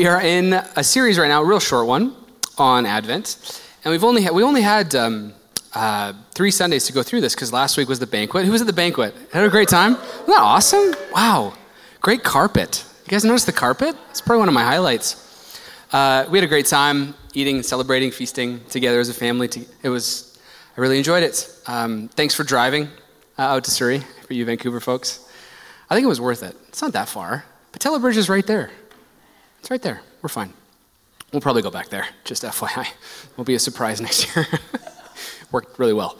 we are in a series right now, a real short one on Advent, and we've only had, we only had um, uh, three Sundays to go through this because last week was the banquet. Who was at the banquet? Had a great time. Wasn't that awesome? Wow, great carpet. You guys notice the carpet? It's probably one of my highlights. Uh, we had a great time eating, celebrating, feasting together as a family. It was I really enjoyed it. Um, thanks for driving uh, out to Surrey for you Vancouver folks. I think it was worth it. It's not that far. Pattullo Bridge is right there. It's right there. We're fine. We'll probably go back there, just FYI. Will be a surprise next year. Worked really well.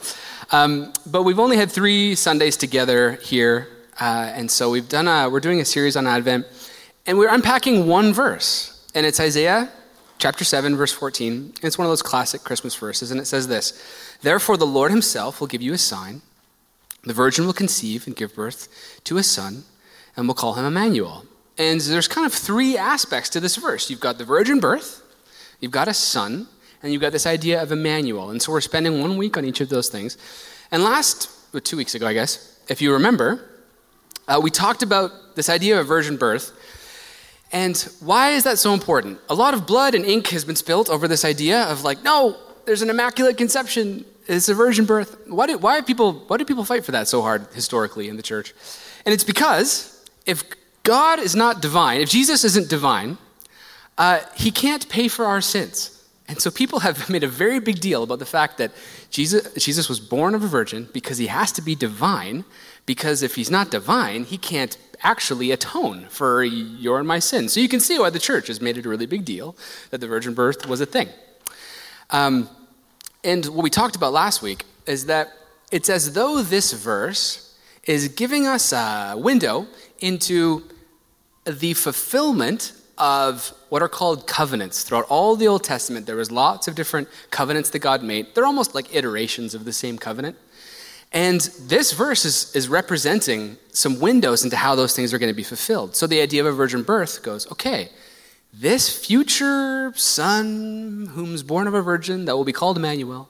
Um, but we've only had three Sundays together here, uh, and so we've done a, we're doing a series on Advent, and we're unpacking one verse, and it's Isaiah chapter 7, verse 14. It's one of those classic Christmas verses, and it says this Therefore, the Lord himself will give you a sign. The virgin will conceive and give birth to a son, and will call him Emmanuel. And there's kind of three aspects to this verse you've got the virgin birth, you've got a son, and you've got this idea of Emmanuel. And so we're spending one week on each of those things. And last, well, two weeks ago, I guess, if you remember, uh, we talked about this idea of virgin birth. And why is that so important? A lot of blood and ink has been spilt over this idea of like, no, there's an immaculate conception, it's a virgin birth. Why do, why people, why do people fight for that so hard historically in the church? And it's because if God is not divine, if Jesus isn't divine, uh, he can't pay for our sins. And so people have made a very big deal about the fact that Jesus, Jesus was born of a virgin because he has to be divine, because if he's not divine, he can't actually atone for your and my sins. So you can see why the church has made it a really big deal that the virgin birth was a thing. Um, and what we talked about last week is that it's as though this verse is giving us a window into the fulfillment of what are called covenants. Throughout all the Old Testament, there was lots of different covenants that God made. They're almost like iterations of the same covenant. And this verse is, is representing some windows into how those things are going to be fulfilled. So the idea of a virgin birth goes, okay, this future son, whom's born of a virgin, that will be called Emmanuel,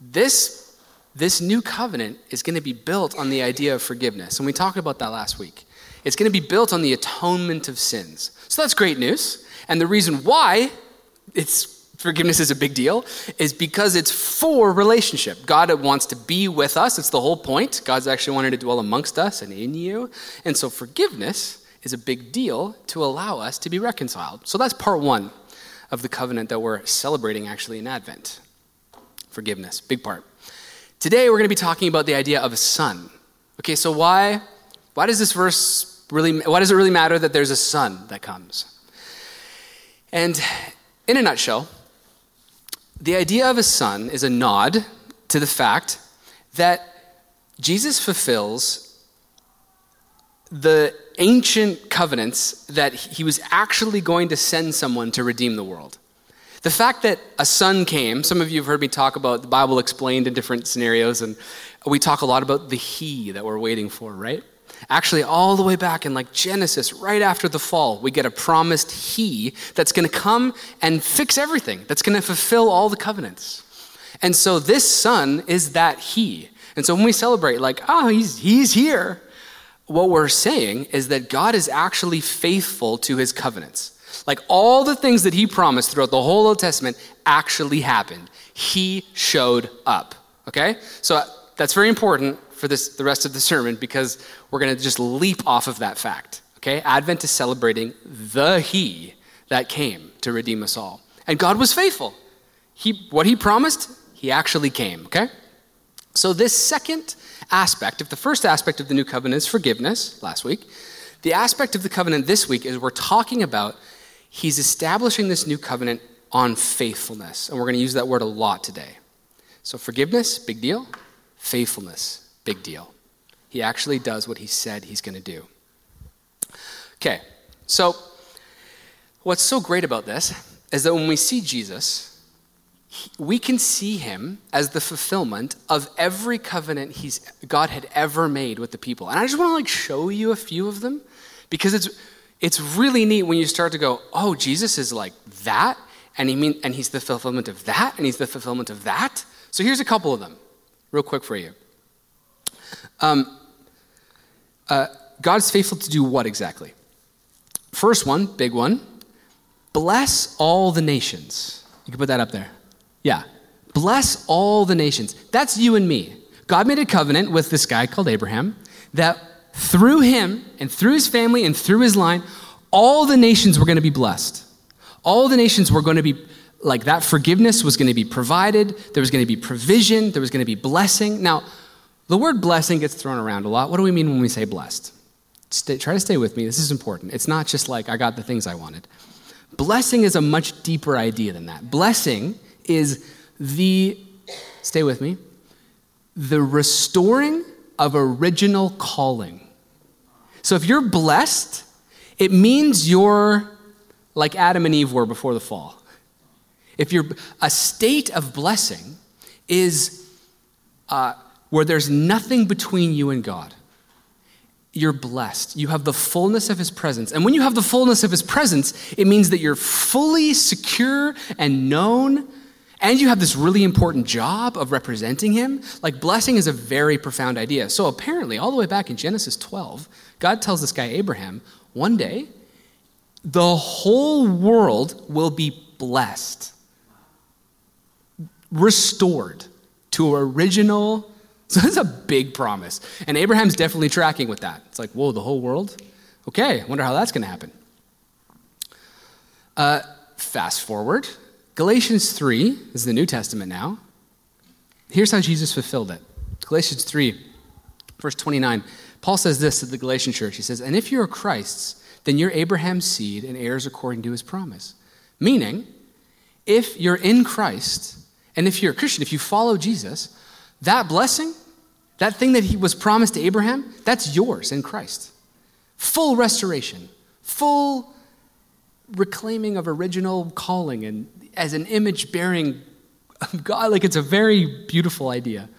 this, this new covenant is going to be built on the idea of forgiveness. And we talked about that last week. It's going to be built on the atonement of sins. So that's great news. And the reason why it's forgiveness is a big deal is because it's for relationship. God wants to be with us. It's the whole point. God's actually wanted to dwell amongst us and in you. And so forgiveness is a big deal to allow us to be reconciled. So that's part one of the covenant that we're celebrating actually in Advent. Forgiveness, big part. Today we're going to be talking about the idea of a son. Okay, so why why does this verse really why does it really matter that there's a son that comes? And in a nutshell, the idea of a son is a nod to the fact that Jesus fulfills the ancient covenants that he was actually going to send someone to redeem the world. The fact that a son came, some of you have heard me talk about the Bible explained in different scenarios, and we talk a lot about the he that we're waiting for, right? Actually, all the way back in like Genesis, right after the fall, we get a promised He that's going to come and fix everything, that's going to fulfill all the covenants. And so this Son is that He. And so when we celebrate, like, oh, He's, he's here, what we're saying is that God is actually faithful to His covenants. Like all the things that He promised throughout the whole Old Testament actually happened. He showed up. Okay? So that's very important for this, the rest of the sermon because we're going to just leap off of that fact. Okay? Advent is celebrating the He that came to redeem us all. And God was faithful. He, what He promised, He actually came. Okay? So, this second aspect, if the first aspect of the new covenant is forgiveness last week, the aspect of the covenant this week is we're talking about He's establishing this new covenant on faithfulness. And we're going to use that word a lot today. So, forgiveness, big deal. Faithfulness, Big deal. He actually does what he said he's going to do. Okay, so what's so great about this is that when we see Jesus, we can see him as the fulfillment of every covenant he's, God had ever made with the people. And I just want to like show you a few of them because it's, it's really neat when you start to go, oh, Jesus is like that, and, he mean, and he's the fulfillment of that, and he's the fulfillment of that. So here's a couple of them, real quick for you. Um, uh, God's faithful to do what exactly? First one, big one, bless all the nations. You can put that up there. Yeah. Bless all the nations. That's you and me. God made a covenant with this guy called Abraham that through him and through his family and through his line, all the nations were going to be blessed. All the nations were going to be like that forgiveness was going to be provided, there was going to be provision, there was going to be blessing. Now, the word blessing gets thrown around a lot. What do we mean when we say blessed? Stay, try to stay with me. This is important. It's not just like I got the things I wanted. Blessing is a much deeper idea than that. Blessing is the, stay with me, the restoring of original calling. So if you're blessed, it means you're like Adam and Eve were before the fall. If you're a state of blessing is uh, where there's nothing between you and God. You're blessed. You have the fullness of His presence. And when you have the fullness of His presence, it means that you're fully secure and known and you have this really important job of representing him. Like, blessing is a very profound idea. So, apparently, all the way back in Genesis 12, God tells this guy, Abraham, one day, the whole world will be blessed, restored to original. So, that's a big promise. And Abraham's definitely tracking with that. It's like, whoa, the whole world? Okay, I wonder how that's going to happen. Uh, fast forward Galatians 3 is the New Testament now. Here's how Jesus fulfilled it Galatians 3, verse 29. Paul says this to the Galatian church. He says, And if you're Christ's, then you're Abraham's seed and heirs according to his promise. Meaning, if you're in Christ, and if you're a Christian, if you follow Jesus, that blessing, that thing that he was promised to Abraham, that's yours in Christ. Full restoration, full reclaiming of original calling and as an image bearing of God. Like it's a very beautiful idea.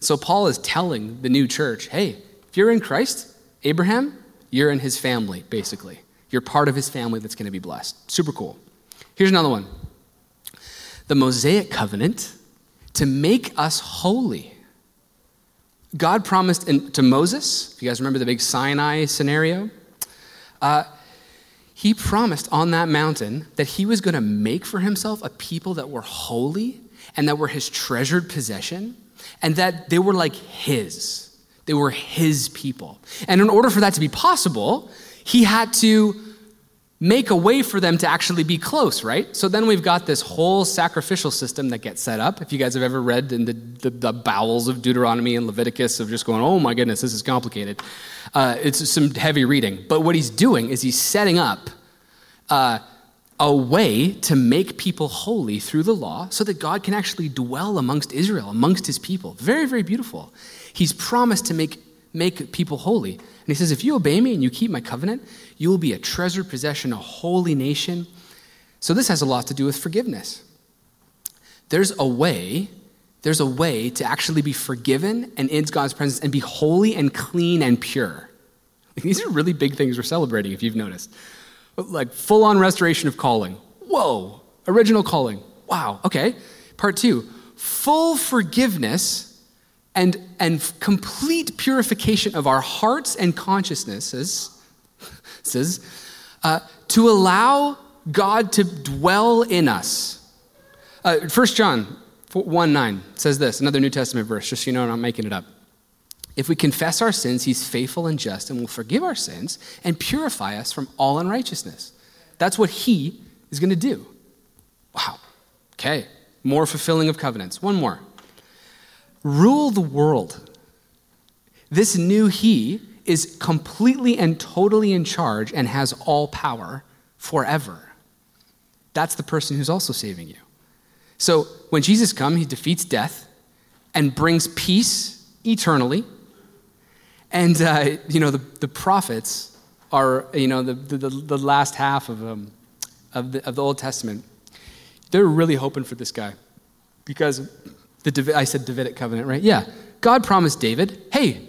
So Paul is telling the new church hey, if you're in Christ, Abraham, you're in his family, basically. You're part of his family that's going to be blessed. Super cool. Here's another one the Mosaic covenant to make us holy. God promised in, to Moses, if you guys remember the big Sinai scenario, uh, he promised on that mountain that he was going to make for himself a people that were holy and that were his treasured possession and that they were like his. They were his people. And in order for that to be possible, he had to make a way for them to actually be close, right? So then we've got this whole sacrificial system that gets set up. If you guys have ever read in the, the, the bowels of Deuteronomy and Leviticus of just going, oh my goodness, this is complicated, uh, it's some heavy reading. But what he's doing is he's setting up uh, a way to make people holy through the law so that God can actually dwell amongst Israel, amongst his people. Very, very beautiful. He's promised to make, make people holy. And he says, if you obey me and you keep my covenant, you will be a treasured possession, a holy nation. So this has a lot to do with forgiveness. There's a way, there's a way to actually be forgiven and in God's presence and be holy and clean and pure. These are really big things we're celebrating, if you've noticed. Like full on restoration of calling. Whoa, original calling. Wow, okay. Part two, full forgiveness and, and complete purification of our hearts and consciousnesses says, uh, to allow God to dwell in us. Uh, 1 John 1 9 says this, another New Testament verse, just so you know I'm not making it up. If we confess our sins, he's faithful and just and will forgive our sins and purify us from all unrighteousness. That's what he is going to do. Wow. Okay. More fulfilling of covenants. One more. Rule the world. This new he is completely and totally in charge and has all power forever. That's the person who's also saving you. So when Jesus comes, he defeats death and brings peace eternally. And, uh, you know, the, the prophets are, you know, the, the, the last half of, um, of, the, of the Old Testament. They're really hoping for this guy because the, I said Davidic covenant, right? Yeah. God promised David, hey,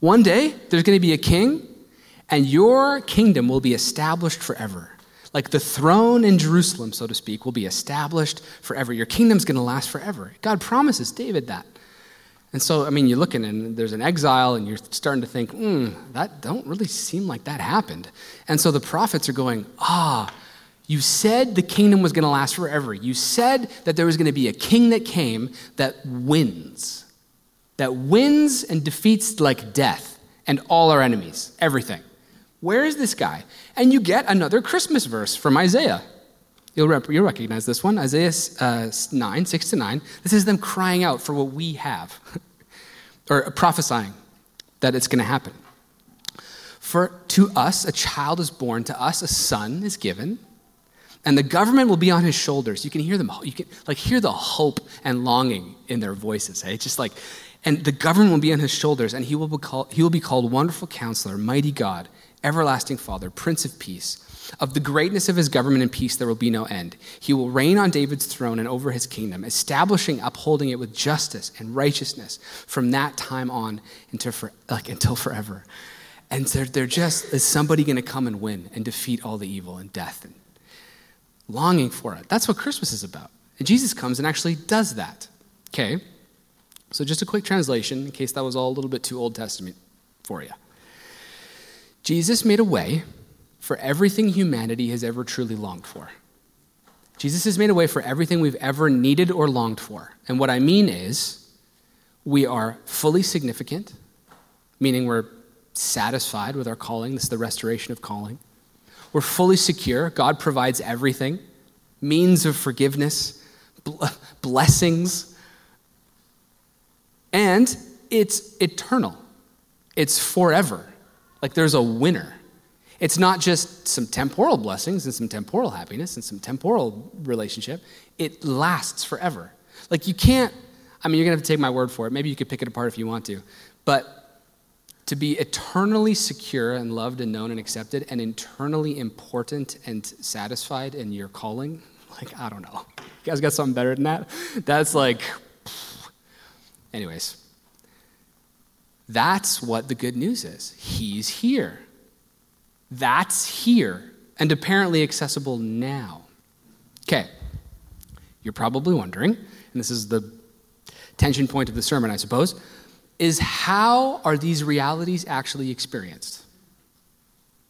one day there's going to be a king, and your kingdom will be established forever. Like the throne in Jerusalem, so to speak, will be established forever. Your kingdom's going to last forever. God promises David that. And so, I mean, you're looking and there's an exile, and you're starting to think, hmm, that don't really seem like that happened. And so the prophets are going, ah, You said the kingdom was going to last forever. You said that there was going to be a king that came that wins, that wins and defeats like death and all our enemies, everything. Where is this guy? And you get another Christmas verse from Isaiah. You'll, rep- you'll recognize this one Isaiah uh, 9, 6 to 9. This is them crying out for what we have, or prophesying that it's going to happen. For to us a child is born, to us a son is given and the government will be on his shoulders. You can hear them, you can like hear the hope and longing in their voices. Hey? It's just like, and the government will be on his shoulders, and he will be called, he will be called Wonderful Counselor, Mighty God, Everlasting Father, Prince of Peace. Of the greatness of his government and peace, there will be no end. He will reign on David's throne and over his kingdom, establishing, upholding it with justice and righteousness from that time on until, for, like, until forever. And they're, they're just, is somebody going to come and win and defeat all the evil and death and longing for it. That's what Christmas is about. And Jesus comes and actually does that. Okay? So, just a quick translation in case that was all a little bit too Old Testament for you. Jesus made a way for everything humanity has ever truly longed for. Jesus has made a way for everything we've ever needed or longed for. And what I mean is, we are fully significant, meaning we're satisfied with our calling. This is the restoration of calling. We're fully secure. God provides everything means of forgiveness, blessings, and it's eternal. It's forever. Like there's a winner. It's not just some temporal blessings and some temporal happiness and some temporal relationship. It lasts forever. Like you can't, I mean, you're to have to take my word for it. Maybe you could pick it apart if you want to. But to be eternally secure and loved and known and accepted and internally important and satisfied in your calling? Like i don't know. You guys got something better than that? That's like anyways. That's what the good news is. He's here. That's here and apparently accessible now. Okay. You're probably wondering and this is the tension point of the sermon i suppose is how are these realities actually experienced?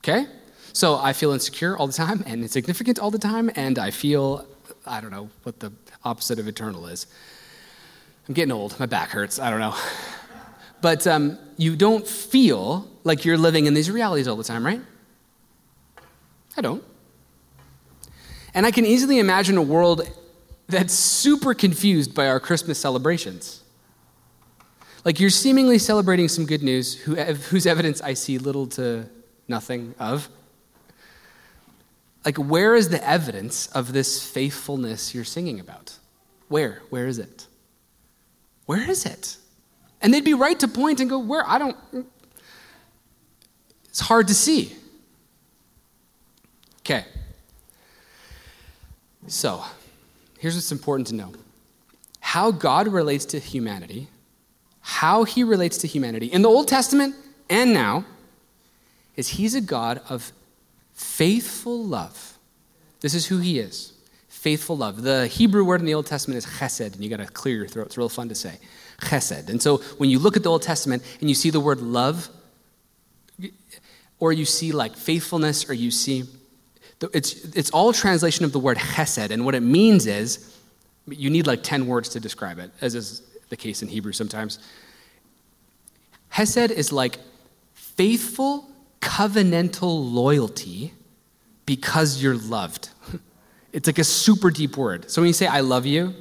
Okay? So I feel insecure all the time and insignificant all the time, and I feel, I don't know what the opposite of eternal is. I'm getting old. My back hurts. I don't know. But um, you don't feel like you're living in these realities all the time, right? I don't. And I can easily imagine a world that's super confused by our Christmas celebrations. Like you're seemingly celebrating some good news whose evidence I see little to nothing of. Like, where is the evidence of this faithfulness you're singing about? Where? Where is it? Where is it? And they'd be right to point and go, Where? I don't. It's hard to see. Okay. So, here's what's important to know how God relates to humanity how he relates to humanity in the Old Testament and now is he's a God of faithful love. This is who he is faithful love. The Hebrew word in the Old Testament is chesed, and you got to clear your throat. It's real fun to say. Chesed. And so when you look at the Old Testament and you see the word love, or you see like faithfulness, or you see, it's, it's all translation of the word chesed. And what it means is, you need like 10 words to describe it, as is the case in Hebrew sometimes. Hesed is like faithful covenantal loyalty because you're loved. It's like a super deep word. So when you say, I love you,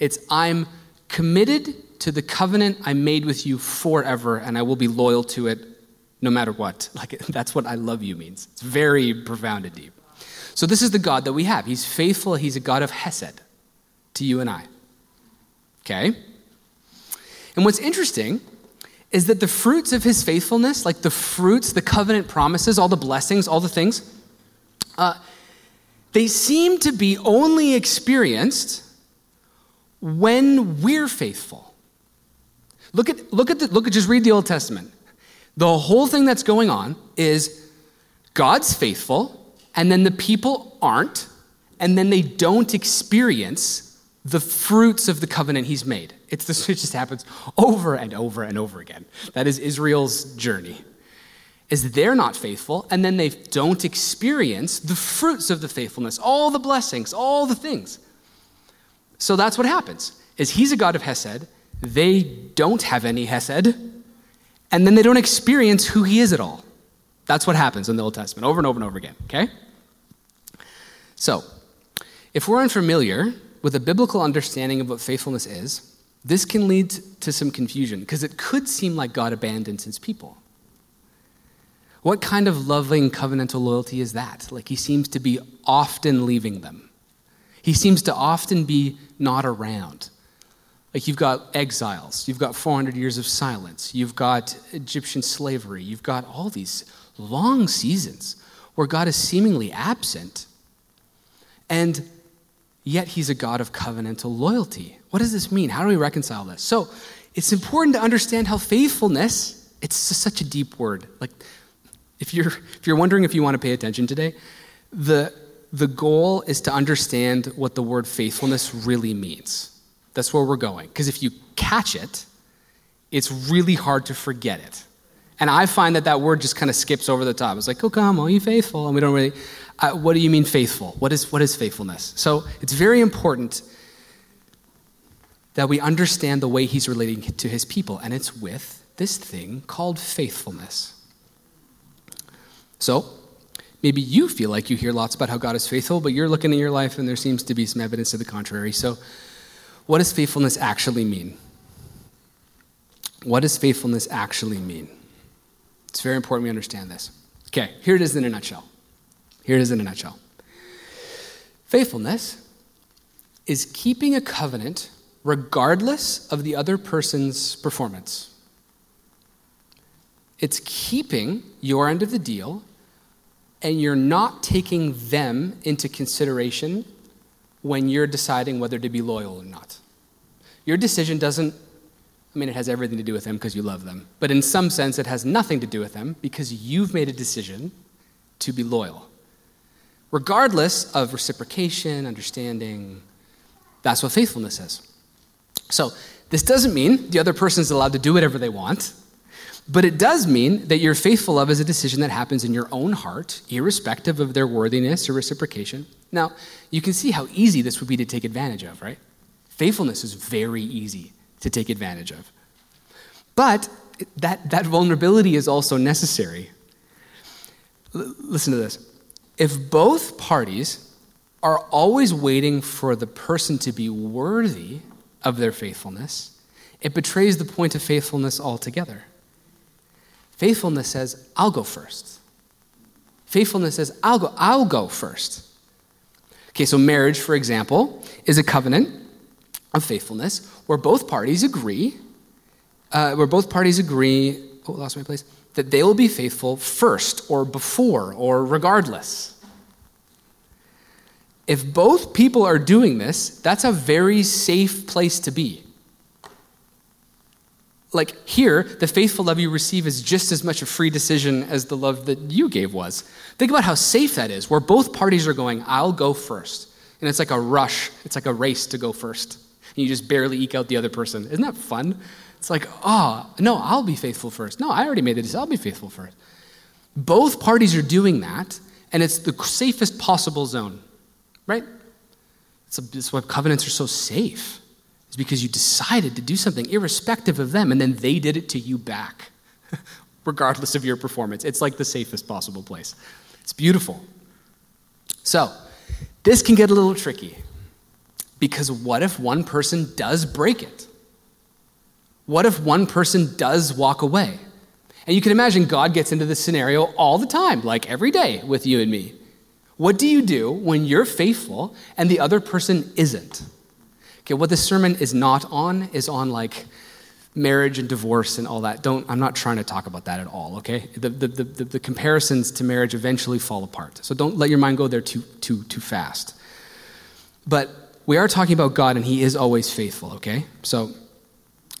it's I'm committed to the covenant I made with you forever, and I will be loyal to it no matter what. Like that's what I love you means. It's very profound and deep. So this is the God that we have. He's faithful, he's a God of Hesed to you and I. Okay? And what's interesting is that the fruits of his faithfulness, like the fruits, the covenant promises, all the blessings, all the things, uh, they seem to be only experienced when we're faithful. Look at, look at the, look at, just read the Old Testament. The whole thing that's going on is God's faithful, and then the people aren't, and then they don't experience the fruits of the covenant he's made. It's this, it just happens over and over and over again. That is Israel's journey. is they're not faithful, and then they don't experience the fruits of the faithfulness, all the blessings, all the things. So that's what happens. Is he's a God of Hesed, they don't have any Hesed, and then they don't experience who he is at all. That's what happens in the Old Testament over and over and over again, okay? So, if we're unfamiliar with a biblical understanding of what faithfulness is, this can lead to some confusion because it could seem like God abandons his people. What kind of loving covenantal loyalty is that? Like he seems to be often leaving them. He seems to often be not around. Like you've got exiles, you've got 400 years of silence, you've got Egyptian slavery, you've got all these long seasons where God is seemingly absent. And yet he's a God of covenantal loyalty. What does this mean? How do we reconcile this? So it's important to understand how faithfulness, it's such a deep word. Like if you're if you're wondering if you want to pay attention today, the the goal is to understand what the word faithfulness really means. That's where we're going. Because if you catch it, it's really hard to forget it. And I find that that word just kind of skips over the top. It's like, oh, come, are you faithful? And we don't really, uh, what do you mean faithful? What is, what is faithfulness? So it's very important that we understand the way he's relating to his people, and it's with this thing called faithfulness. So, maybe you feel like you hear lots about how God is faithful, but you're looking at your life and there seems to be some evidence to the contrary. So, what does faithfulness actually mean? What does faithfulness actually mean? It's very important we understand this. Okay, here it is in a nutshell. Here it is in a nutshell. Faithfulness is keeping a covenant regardless of the other person's performance. It's keeping your end of the deal and you're not taking them into consideration when you're deciding whether to be loyal or not. Your decision doesn't, I mean, it has everything to do with them because you love them, but in some sense, it has nothing to do with them because you've made a decision to be loyal. Regardless of reciprocation, understanding, that's what faithfulness is. So, this doesn't mean the other person is allowed to do whatever they want. But it does mean that your faithful love is a decision that happens in your own heart, irrespective of their worthiness or reciprocation. Now, you can see how easy this would be to take advantage of, right? Faithfulness is very easy to take advantage of. But that, that vulnerability is also necessary. L- listen to this. If both parties are always waiting for the person to be worthy of their faithfulness, it betrays the point of faithfulness altogether. Faithfulness says, I'll go first. Faithfulness says, I'll go, I'll go first. Okay, so marriage, for example, is a covenant of faithfulness where both parties agree, uh, where both parties agree, oh, lost my place, that they will be faithful first or before or regardless. If both people are doing this, that's a very safe place to be like here, the faithful love you receive is just as much a free decision as the love that you gave was. Think about how safe that is, where both parties are going, I'll go first. And it's like a rush, it's like a race to go first. And you just barely eke out the other person. Isn't that fun? It's like, oh, no, I'll be faithful first. No, I already made the decision, I'll be faithful first. Both parties are doing that, and it's the safest possible zone, right? It's, a, it's why covenants are so safe is because you decided to do something irrespective of them, and then they did it to you back, regardless of your performance. It's like the safest possible place. It's beautiful. So, this can get a little tricky because what if one person does break it? What if one person does walk away? And you can imagine God gets into this scenario all the time, like every day with you and me. What do you do when you're faithful and the other person isn't? Okay, what this sermon is not on is on like marriage and divorce and all that. Don't, I'm not trying to talk about that at all, okay? The, the, the, the, comparisons to marriage eventually fall apart. So don't let your mind go there too, too, too fast. But we are talking about God and He is always faithful, okay? So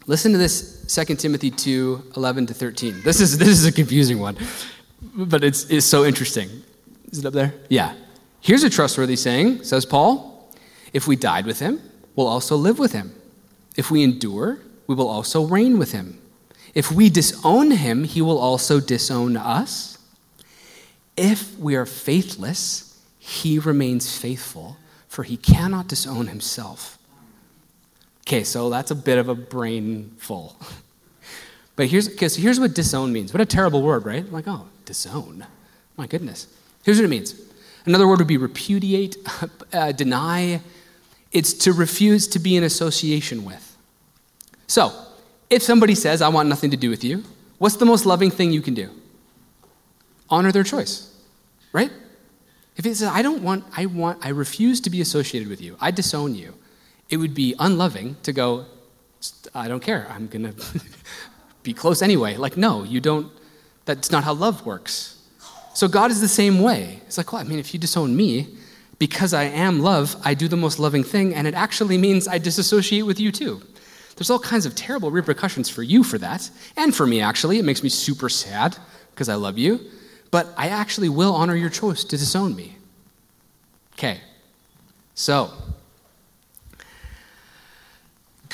listen to this 2 Timothy 2 11 to 13. This is, this is a confusing one, but it's, it's so interesting. Is it up there? Yeah. Here's a trustworthy saying, says Paul If we died with Him, we'll also live with him. If we endure, we will also reign with him. If we disown him, he will also disown us. If we are faithless, he remains faithful, for he cannot disown himself. Okay, so that's a bit of a brain full. But here's, so here's what disown means. What a terrible word, right? Like, oh, disown. My goodness. Here's what it means. Another word would be repudiate, uh, deny. It's to refuse to be in association with. So, if somebody says, I want nothing to do with you, what's the most loving thing you can do? Honor their choice, right? If it says, I don't want, I want, I refuse to be associated with you, I disown you, it would be unloving to go, I don't care, I'm gonna be close anyway. Like, no, you don't, that's not how love works. So God is the same way. It's like, well, I mean, if you disown me, because I am love, I do the most loving thing, and it actually means I disassociate with you too. There's all kinds of terrible repercussions for you for that, and for me, actually. It makes me super sad because I love you, but I actually will honor your choice to disown me. Okay, so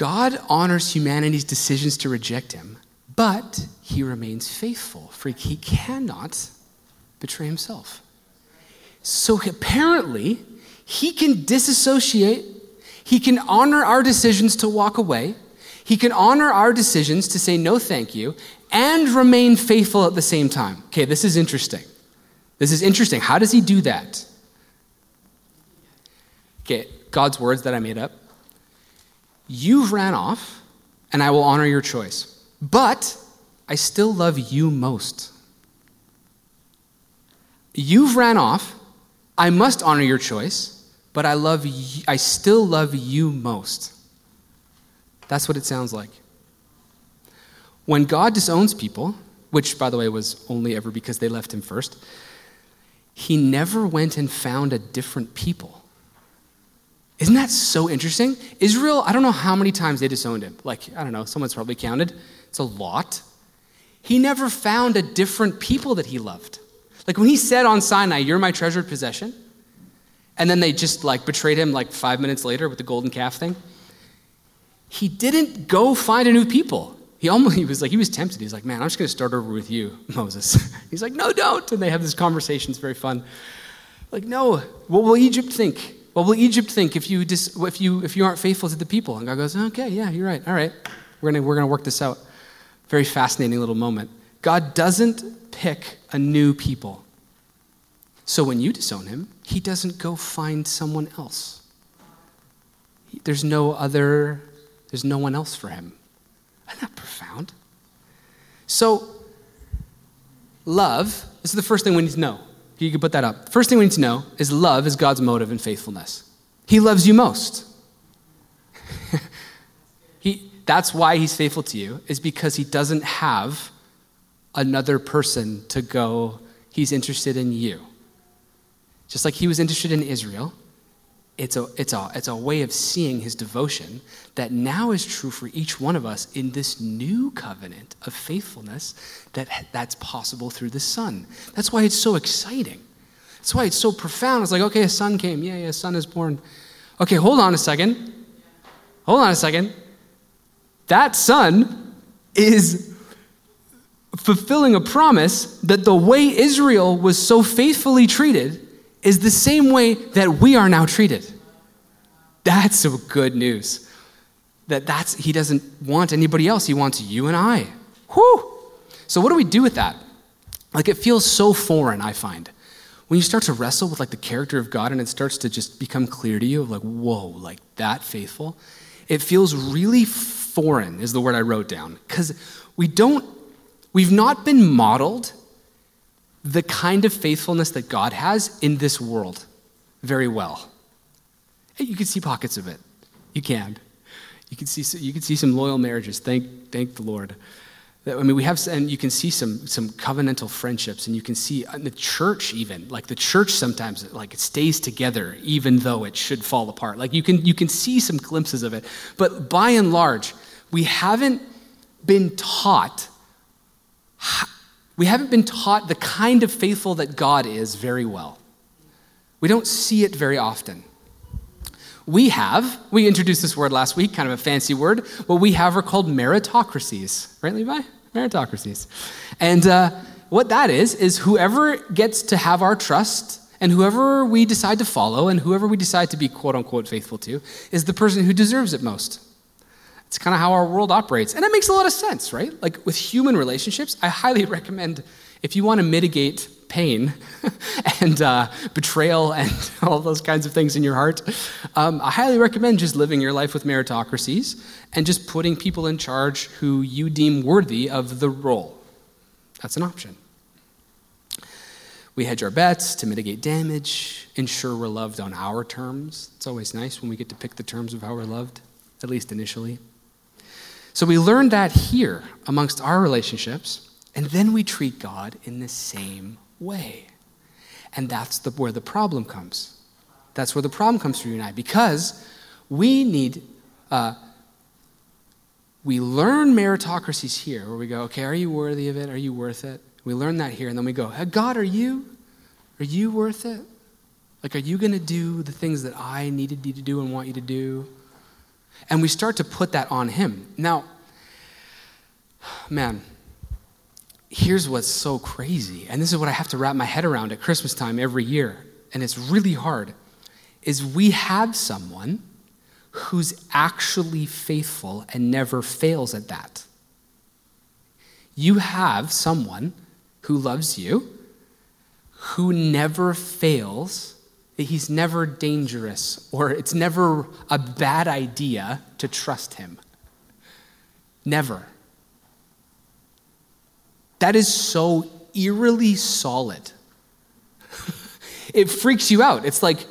God honors humanity's decisions to reject him, but he remains faithful, for he cannot betray himself. So apparently, he can disassociate, he can honor our decisions to walk away, he can honor our decisions to say no thank you and remain faithful at the same time. Okay, this is interesting. This is interesting. How does he do that? Okay, God's words that I made up. You've ran off, and I will honor your choice. But I still love you most. You've ran off, I must honor your choice, but I love you, I still love you most. That's what it sounds like. When God disowns people, which, by the way, was only ever because they left him first, he never went and found a different people. Isn't that so interesting? Israel, I don't know how many times they disowned him. Like, I don't know, someone's probably counted. It's a lot. He never found a different people that he loved. Like when he said on Sinai, You're my treasured possession, and then they just like betrayed him like five minutes later with the golden calf thing he didn't go find a new people. He almost he was like he was tempted. He's like, man, I'm just to start over with you, Moses. He's like, no, don't. And they have this conversation. It's very fun. Like, no. What will Egypt think? What will Egypt think if you dis, if you if you aren't faithful to the people? And God goes, okay, yeah, you're right. All right, we're gonna we're gonna work this out. Very fascinating little moment. God doesn't pick a new people. So when you disown him, he doesn't go find someone else. There's no other there's no one else for him. Isn't that profound? So, love, this is the first thing we need to know. You can put that up. First thing we need to know is love is God's motive and faithfulness. He loves you most. he, that's why he's faithful to you, is because he doesn't have another person to go, he's interested in you. Just like he was interested in Israel, it's a, it's, a, it's a way of seeing his devotion that now is true for each one of us in this new covenant of faithfulness that, that's possible through the Son. That's why it's so exciting. That's why it's so profound. It's like, okay, a son came. Yeah, yeah, a son is born. Okay, hold on a second. Hold on a second. That son is fulfilling a promise that the way Israel was so faithfully treated is the same way that we are now treated. That's good news. That that's he doesn't want anybody else. He wants you and I. Whew. So what do we do with that? Like it feels so foreign, I find. When you start to wrestle with like the character of God and it starts to just become clear to you, like, whoa, like that faithful, it feels really foreign, is the word I wrote down. Because we don't, we've not been modeled the kind of faithfulness that God has in this world very well. You can see pockets of it. You can. You can see, you can see some loyal marriages. Thank, thank the Lord. I mean, we have, and you can see some, some covenantal friendships, and you can see in the church even, like the church sometimes, like it stays together even though it should fall apart. Like you can, you can see some glimpses of it. But by and large, we haven't been taught we haven't been taught the kind of faithful that God is very well. We don't see it very often. We have, we introduced this word last week, kind of a fancy word. What we have are called meritocracies, right, Levi? Meritocracies. And uh, what that is, is whoever gets to have our trust and whoever we decide to follow and whoever we decide to be quote unquote faithful to is the person who deserves it most. It's kind of how our world operates. And it makes a lot of sense, right? Like with human relationships, I highly recommend if you want to mitigate pain and uh, betrayal and all those kinds of things in your heart, um, I highly recommend just living your life with meritocracies and just putting people in charge who you deem worthy of the role. That's an option. We hedge our bets to mitigate damage, ensure we're loved on our terms. It's always nice when we get to pick the terms of how we're loved, at least initially. So we learn that here amongst our relationships, and then we treat God in the same way. And that's the, where the problem comes. That's where the problem comes for you and I, because we need, uh, we learn meritocracies here, where we go, okay, are you worthy of it? Are you worth it? We learn that here, and then we go, God, are you? Are you worth it? Like, are you going to do the things that I needed you to do and want you to do? And we start to put that on Him. Now, man, here's what's so crazy, and this is what I have to wrap my head around at Christmas time every year, and it's really hard, is we have someone who's actually faithful and never fails at that. You have someone who loves you, who never fails, he's never dangerous, or it's never a bad idea to trust him. Never. That is so eerily solid. it freaks you out. It's like,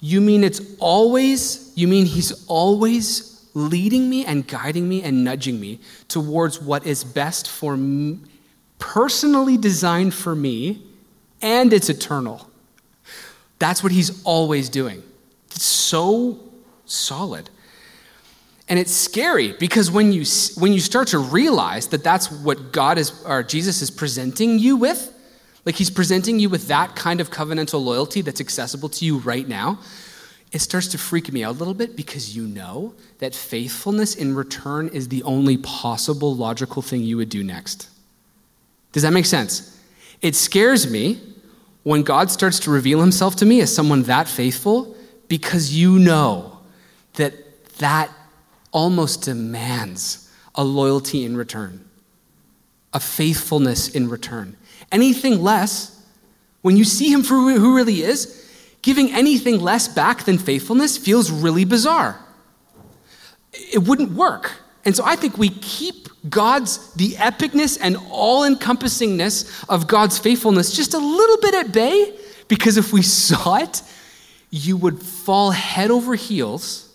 you mean it's always, you mean he's always leading me and guiding me and nudging me towards what is best for me, personally designed for me, and it's eternal. That's what he's always doing. It's so solid. And it's scary because when you, when you start to realize that that's what God is, or Jesus is presenting you with, like he's presenting you with that kind of covenantal loyalty that's accessible to you right now, it starts to freak me out a little bit because you know that faithfulness in return is the only possible logical thing you would do next. Does that make sense? It scares me when God starts to reveal himself to me as someone that faithful because you know that that almost demands a loyalty in return, a faithfulness in return. Anything less, when you see him for who really is, giving anything less back than faithfulness feels really bizarre. It wouldn't work. And so I think we keep God's, the epicness and all encompassingness of God's faithfulness just a little bit at bay because if we saw it, you would fall head over heels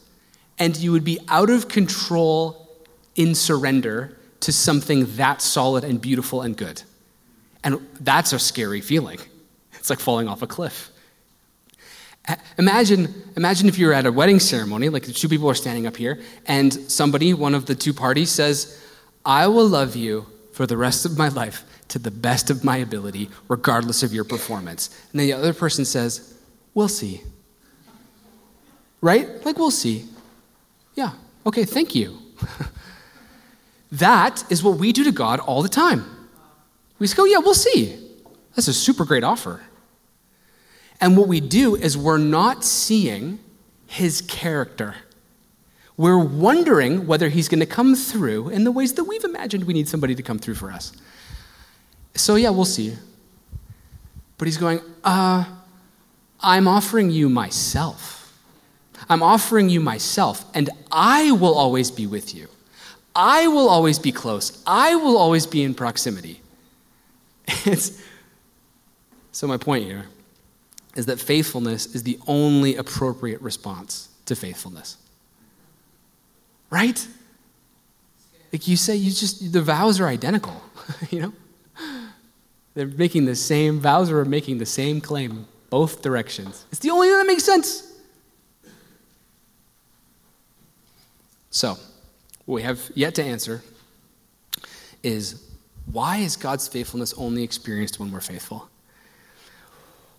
and you would be out of control in surrender to something that solid and beautiful and good. And that's a scary feeling. It's like falling off a cliff. Imagine, imagine if you're at a wedding ceremony, like the two people are standing up here, and somebody, one of the two parties, says, I will love you for the rest of my life to the best of my ability, regardless of your performance. And then the other person says, We'll see. Right? Like, we'll see. Yeah, okay, thank you. that is what we do to God all the time. We just go, yeah, we'll see. That's a super great offer. And what we do is we're not seeing his character. We're wondering whether he's going to come through in the ways that we've imagined we need somebody to come through for us. So, yeah, we'll see. But he's going, uh, I'm offering you myself. I'm offering you myself, and I will always be with you. I will always be close. I will always be in proximity. It's, so, my point here is that faithfulness is the only appropriate response to faithfulness. Right? Like you say, you just, the vows are identical, you know? They're making the same, vows are making the same claim, both directions. It's the only thing that makes sense. So, what we have yet to answer is why is God's faithfulness only experienced when we're faithful?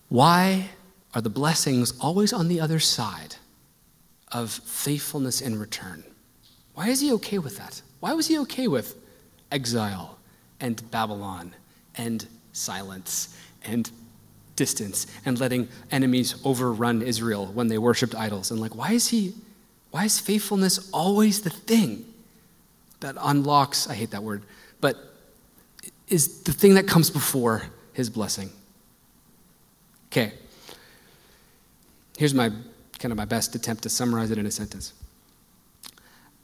Why are the blessings always on the other side of faithfulness in return? Why is he okay with that? Why was he okay with exile and Babylon and silence and distance and letting enemies overrun Israel when they worshiped idols. And like, why is he, why is faithfulness always the thing that unlocks, I hate that word, but is the thing that comes before his blessing? Okay. Here's my kind of my best attempt to summarize it in a sentence.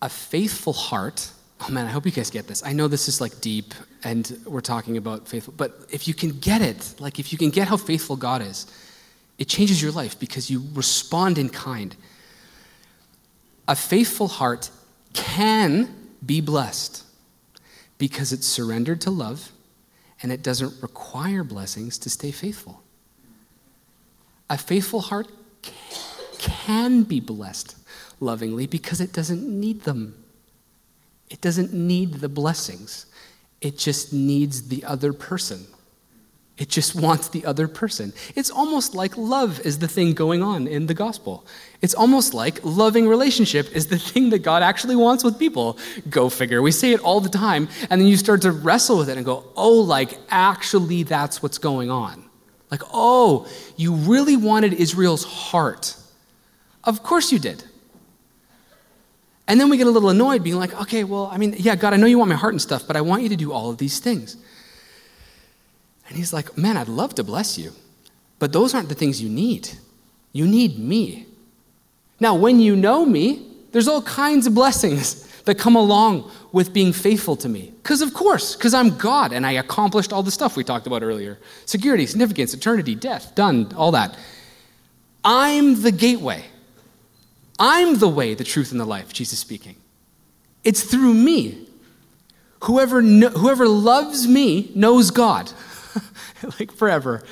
A faithful heart Oh man, I hope you guys get this. I know this is like deep and we're talking about faithful, but if you can get it, like if you can get how faithful God is, it changes your life because you respond in kind. A faithful heart can be blessed because it's surrendered to love and it doesn't require blessings to stay faithful. A faithful heart can be blessed lovingly because it doesn't need them. It doesn't need the blessings, it just needs the other person. It just wants the other person. It's almost like love is the thing going on in the gospel. It's almost like loving relationship is the thing that God actually wants with people. Go figure. We say it all the time, and then you start to wrestle with it and go, oh, like actually that's what's going on. Like, oh, you really wanted Israel's heart. Of course you did. And then we get a little annoyed, being like, okay, well, I mean, yeah, God, I know you want my heart and stuff, but I want you to do all of these things. And he's like, man, I'd love to bless you, but those aren't the things you need. You need me. Now, when you know me, there's all kinds of blessings that come along with being faithful to me. Because, of course, because I'm God and I accomplished all the stuff we talked about earlier security, significance, eternity, death, done, all that. I'm the gateway. I'm the way, the truth, and the life, Jesus speaking. It's through me. Whoever, whoever loves me knows God, like forever.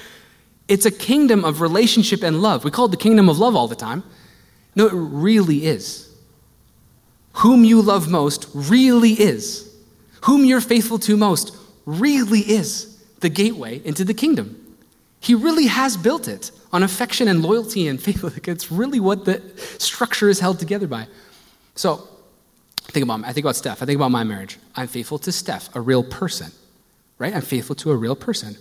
It's a kingdom of relationship and love. We call it the kingdom of love all the time. No, it really is. Whom you love most really is. Whom you're faithful to most really is the gateway into the kingdom. He really has built it on affection and loyalty and faith. It's really what the structure is held together by. So, think about I think about Steph. I think about my marriage. I'm faithful to Steph, a real person, right? I'm faithful to a real person.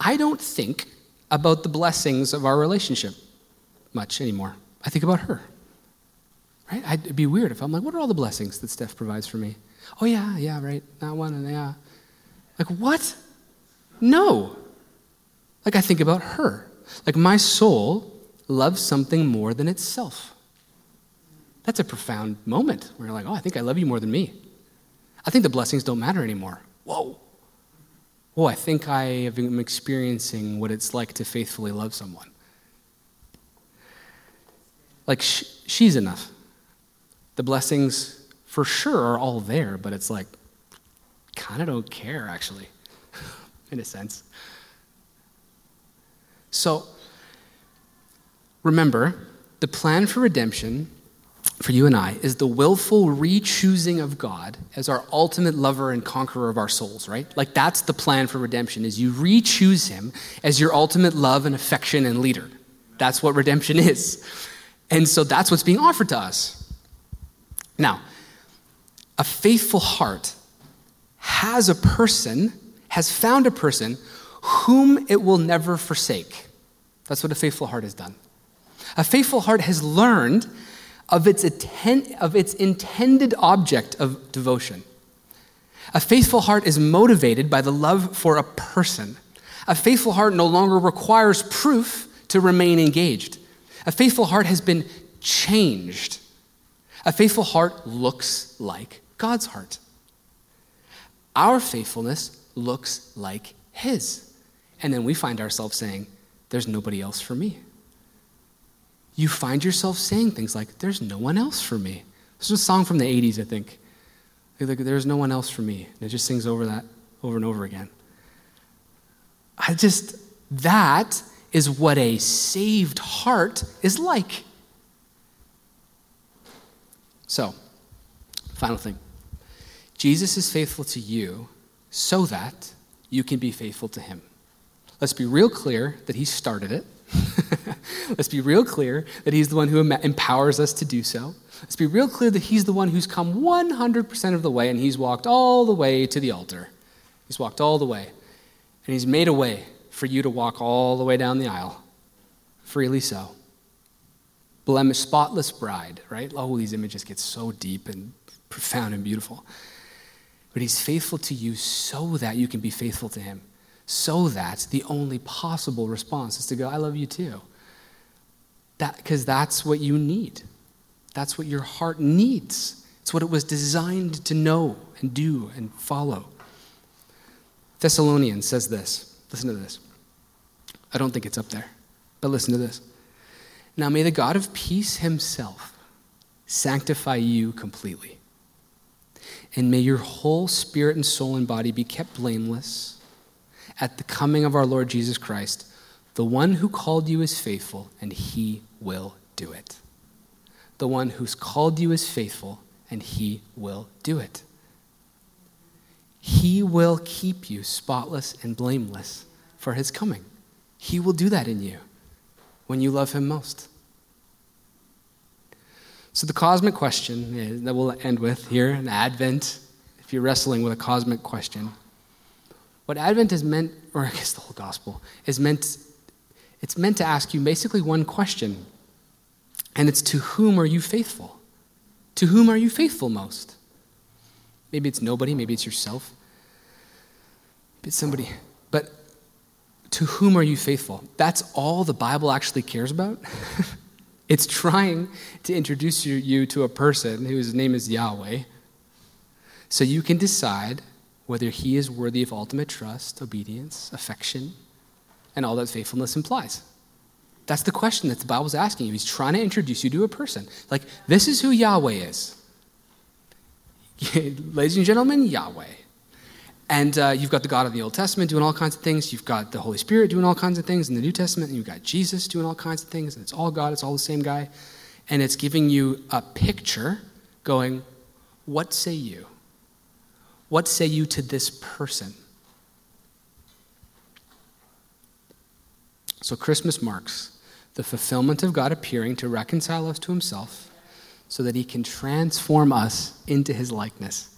I don't think about the blessings of our relationship much anymore. I think about her, right? I'd, it'd be weird if I'm like, what are all the blessings that Steph provides for me? Oh yeah, yeah, right. That one and yeah. Like what? No. Like I think about her. Like, my soul loves something more than itself. That's a profound moment where you're like, oh, I think I love you more than me. I think the blessings don't matter anymore. Whoa. Whoa, I think I am experiencing what it's like to faithfully love someone. Like, sh- she's enough. The blessings, for sure, are all there, but it's like, kind of don't care, actually, in a sense. So, remember, the plan for redemption for you and I is the willful re-choosing of God as our ultimate lover and conqueror of our souls, right? Like that's the plan for redemption is you re-choose him as your ultimate love and affection and leader. That's what redemption is. And so that's what's being offered to us. Now, a faithful heart has a person, has found a person whom it will never forsake. That's what a faithful heart has done. A faithful heart has learned of its, atten- of its intended object of devotion. A faithful heart is motivated by the love for a person. A faithful heart no longer requires proof to remain engaged. A faithful heart has been changed. A faithful heart looks like God's heart. Our faithfulness looks like His. And then we find ourselves saying, There's nobody else for me you find yourself saying things like, There's no one else for me. This is a song from the 80s, I think. Like, There's no one else for me. And it just sings over that over and over again. I just, that is what a saved heart is like. So, final thing Jesus is faithful to you so that you can be faithful to him. Let's be real clear that he started it. Let's be real clear that He's the one who empowers us to do so. Let's be real clear that He's the one who's come 100% of the way and He's walked all the way to the altar. He's walked all the way. And He's made a way for you to walk all the way down the aisle, freely so. Blemish, spotless bride, right? Oh, these images get so deep and profound and beautiful. But He's faithful to you so that you can be faithful to Him. So that the only possible response is to go, I love you too. That because that's what you need. That's what your heart needs. It's what it was designed to know and do and follow. Thessalonians says this. Listen to this. I don't think it's up there, but listen to this. Now may the God of peace himself sanctify you completely. And may your whole spirit and soul and body be kept blameless at the coming of our Lord Jesus Christ. The one who called you is faithful, and he will do it. The one who's called you is faithful, and he will do it. He will keep you spotless and blameless for his coming. He will do that in you when you love him most. So, the cosmic question that we'll end with here in Advent, if you're wrestling with a cosmic question, what Advent is meant, or I guess the whole gospel, is meant, it's meant to ask you basically one question, and it's to whom are you faithful? To whom are you faithful most? Maybe it's nobody, maybe it's yourself, maybe it's somebody. But to whom are you faithful? That's all the Bible actually cares about. it's trying to introduce you to a person whose name is Yahweh so you can decide whether he is worthy of ultimate trust, obedience, affection, and all that faithfulness implies. That's the question that the Bible's asking you. He's trying to introduce you to a person. Like, this is who Yahweh is. Ladies and gentlemen, Yahweh. And uh, you've got the God of the Old Testament doing all kinds of things. You've got the Holy Spirit doing all kinds of things in the New Testament. And you've got Jesus doing all kinds of things. And it's all God, it's all the same guy. And it's giving you a picture going, What say you? What say you to this person? So Christmas marks the fulfillment of God appearing to reconcile us to himself so that he can transform us into his likeness.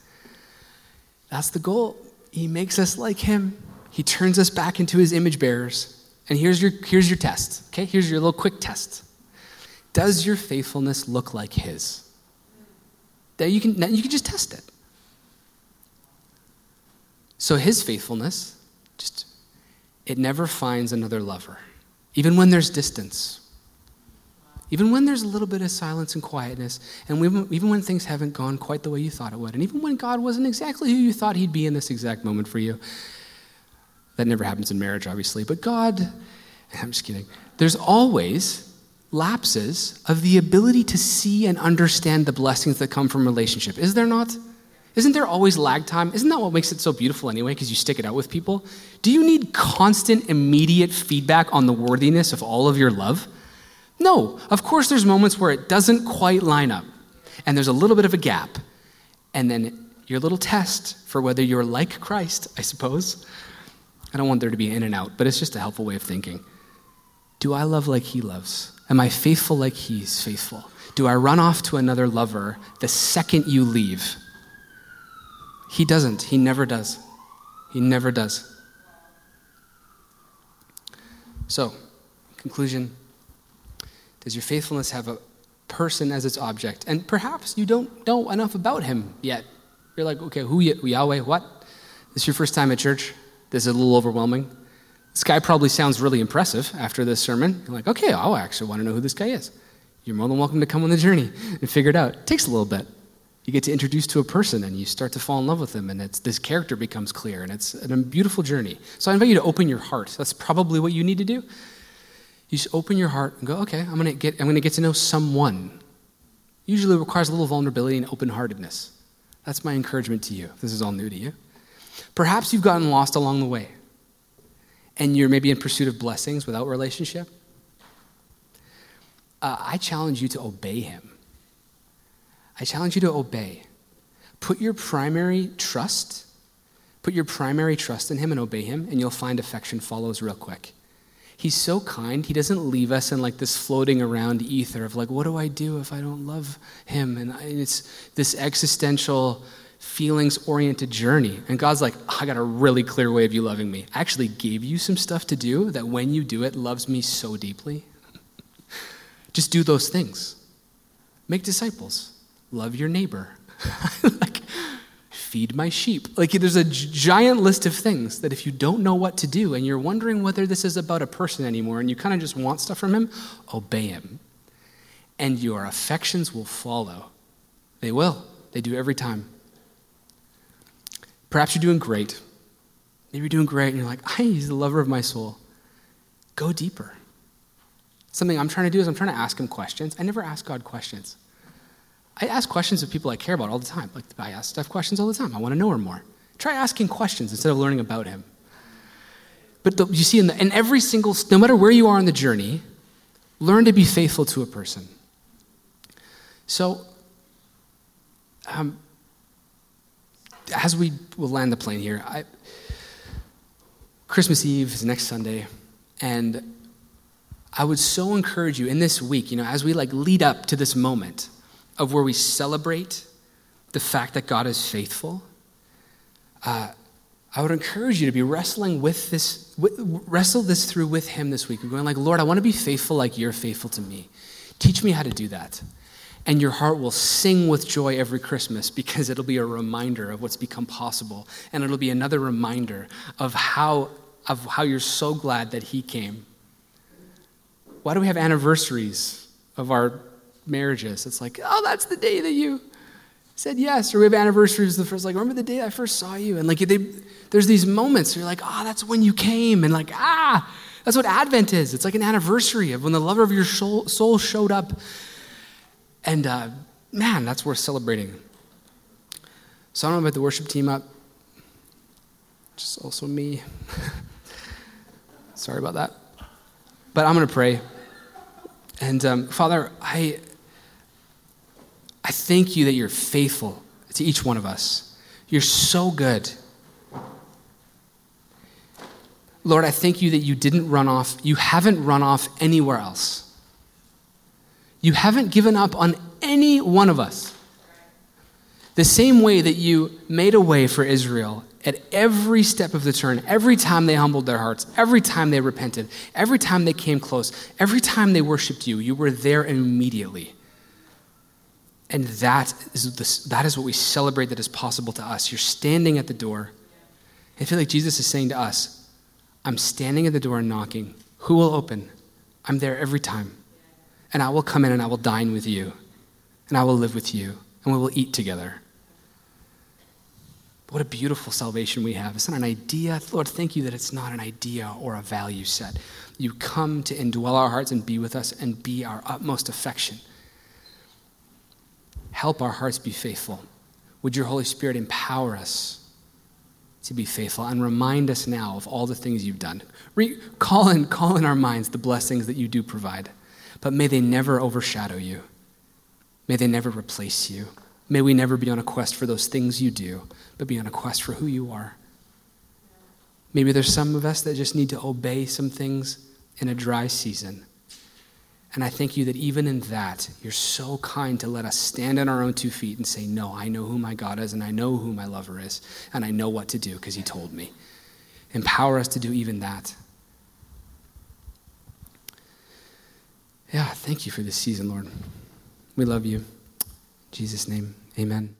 That's the goal. He makes us like him, he turns us back into his image bearers. And here's your, here's your test, okay? Here's your little quick test. Does your faithfulness look like his? That you can, you can just test it. So his faithfulness, just, it never finds another lover even when there's distance, even when there's a little bit of silence and quietness, and even when things haven't gone quite the way you thought it would, and even when God wasn't exactly who you thought He'd be in this exact moment for you. That never happens in marriage, obviously, but God, I'm just kidding. There's always lapses of the ability to see and understand the blessings that come from relationship. Is there not? Isn't there always lag time? Isn't that what makes it so beautiful anyway? Because you stick it out with people? Do you need constant, immediate feedback on the worthiness of all of your love? No. Of course, there's moments where it doesn't quite line up, and there's a little bit of a gap. And then your little test for whether you're like Christ, I suppose. I don't want there to be in and out, but it's just a helpful way of thinking. Do I love like he loves? Am I faithful like he's faithful? Do I run off to another lover the second you leave? He doesn't. He never does. He never does. So, conclusion Does your faithfulness have a person as its object? And perhaps you don't know enough about him yet. You're like, okay, who Yahweh? What? This is your first time at church? This is a little overwhelming. This guy probably sounds really impressive after this sermon. You're like, okay, I actually want to know who this guy is. You're more than welcome to come on the journey and figure it out. It takes a little bit you get to introduce to a person and you start to fall in love with them and it's, this character becomes clear and it's a beautiful journey. So i invite you to open your heart. That's probably what you need to do. You just open your heart and go okay i'm going to get i'm going to get to know someone. Usually requires a little vulnerability and open-heartedness. That's my encouragement to you. This is all new to you. Perhaps you've gotten lost along the way and you're maybe in pursuit of blessings without relationship. Uh, i challenge you to obey him I challenge you to obey. Put your primary trust, put your primary trust in Him and obey Him, and you'll find affection follows real quick. He's so kind. He doesn't leave us in like this floating around ether of like, what do I do if I don't love Him? And it's this existential feelings oriented journey. And God's like, I got a really clear way of you loving me. I actually gave you some stuff to do that when you do it loves me so deeply. Just do those things. Make disciples. Love your neighbor. like, feed my sheep. Like, there's a giant list of things that if you don't know what to do and you're wondering whether this is about a person anymore and you kind of just want stuff from him, obey him. And your affections will follow. They will. They do every time. Perhaps you're doing great. Maybe you're doing great and you're like, he's the lover of my soul. Go deeper. Something I'm trying to do is I'm trying to ask him questions. I never ask God questions. I ask questions of people I care about all the time. Like I ask Steph questions all the time. I want to know her more. Try asking questions instead of learning about him. But the, you see, in, the, in every single, no matter where you are in the journey, learn to be faithful to a person. So, um, as we will land the plane here, I, Christmas Eve is next Sunday, and I would so encourage you in this week, you know, as we like lead up to this moment of where we celebrate the fact that God is faithful, uh, I would encourage you to be wrestling with this, wrestle this through with Him this week. We're going like, Lord, I want to be faithful like you're faithful to me. Teach me how to do that. And your heart will sing with joy every Christmas because it'll be a reminder of what's become possible. And it'll be another reminder of how, of how you're so glad that He came why do we have anniversaries of our marriages? It's like, oh, that's the day that you said yes. Or we have anniversaries the first, like, remember the day I first saw you? And like, they, there's these moments where you're like, oh, that's when you came. And like, ah, that's what Advent is. It's like an anniversary of when the lover of your soul, showed up. And uh, man, that's worth celebrating. So I don't know about the worship team up. Just also me. Sorry about that. But I'm going to pray. And um, Father, I, I thank you that you're faithful to each one of us. You're so good. Lord, I thank you that you didn't run off, you haven't run off anywhere else. You haven't given up on any one of us. The same way that you made a way for Israel at every step of the turn, every time they humbled their hearts, every time they repented, every time they came close, every time they worshiped you, you were there immediately. And that is, the, that is what we celebrate that is possible to us. You're standing at the door. I feel like Jesus is saying to us, I'm standing at the door and knocking. Who will open? I'm there every time. And I will come in and I will dine with you. And I will live with you. And we will eat together. What a beautiful salvation we have. It's not an idea. Lord, thank you that it's not an idea or a value set. You come to indwell our hearts and be with us and be our utmost affection. Help our hearts be faithful. Would your Holy Spirit empower us to be faithful and remind us now of all the things you've done? Call, in, call in our minds the blessings that you do provide, but may they never overshadow you. May they never replace you. May we never be on a quest for those things you do, but be on a quest for who you are. Maybe there's some of us that just need to obey some things in a dry season. And I thank you that even in that, you're so kind to let us stand on our own two feet and say, No, I know who my God is, and I know who my lover is, and I know what to do because he told me. Empower us to do even that. Yeah, thank you for this season, Lord. We love you. In Jesus' name, amen.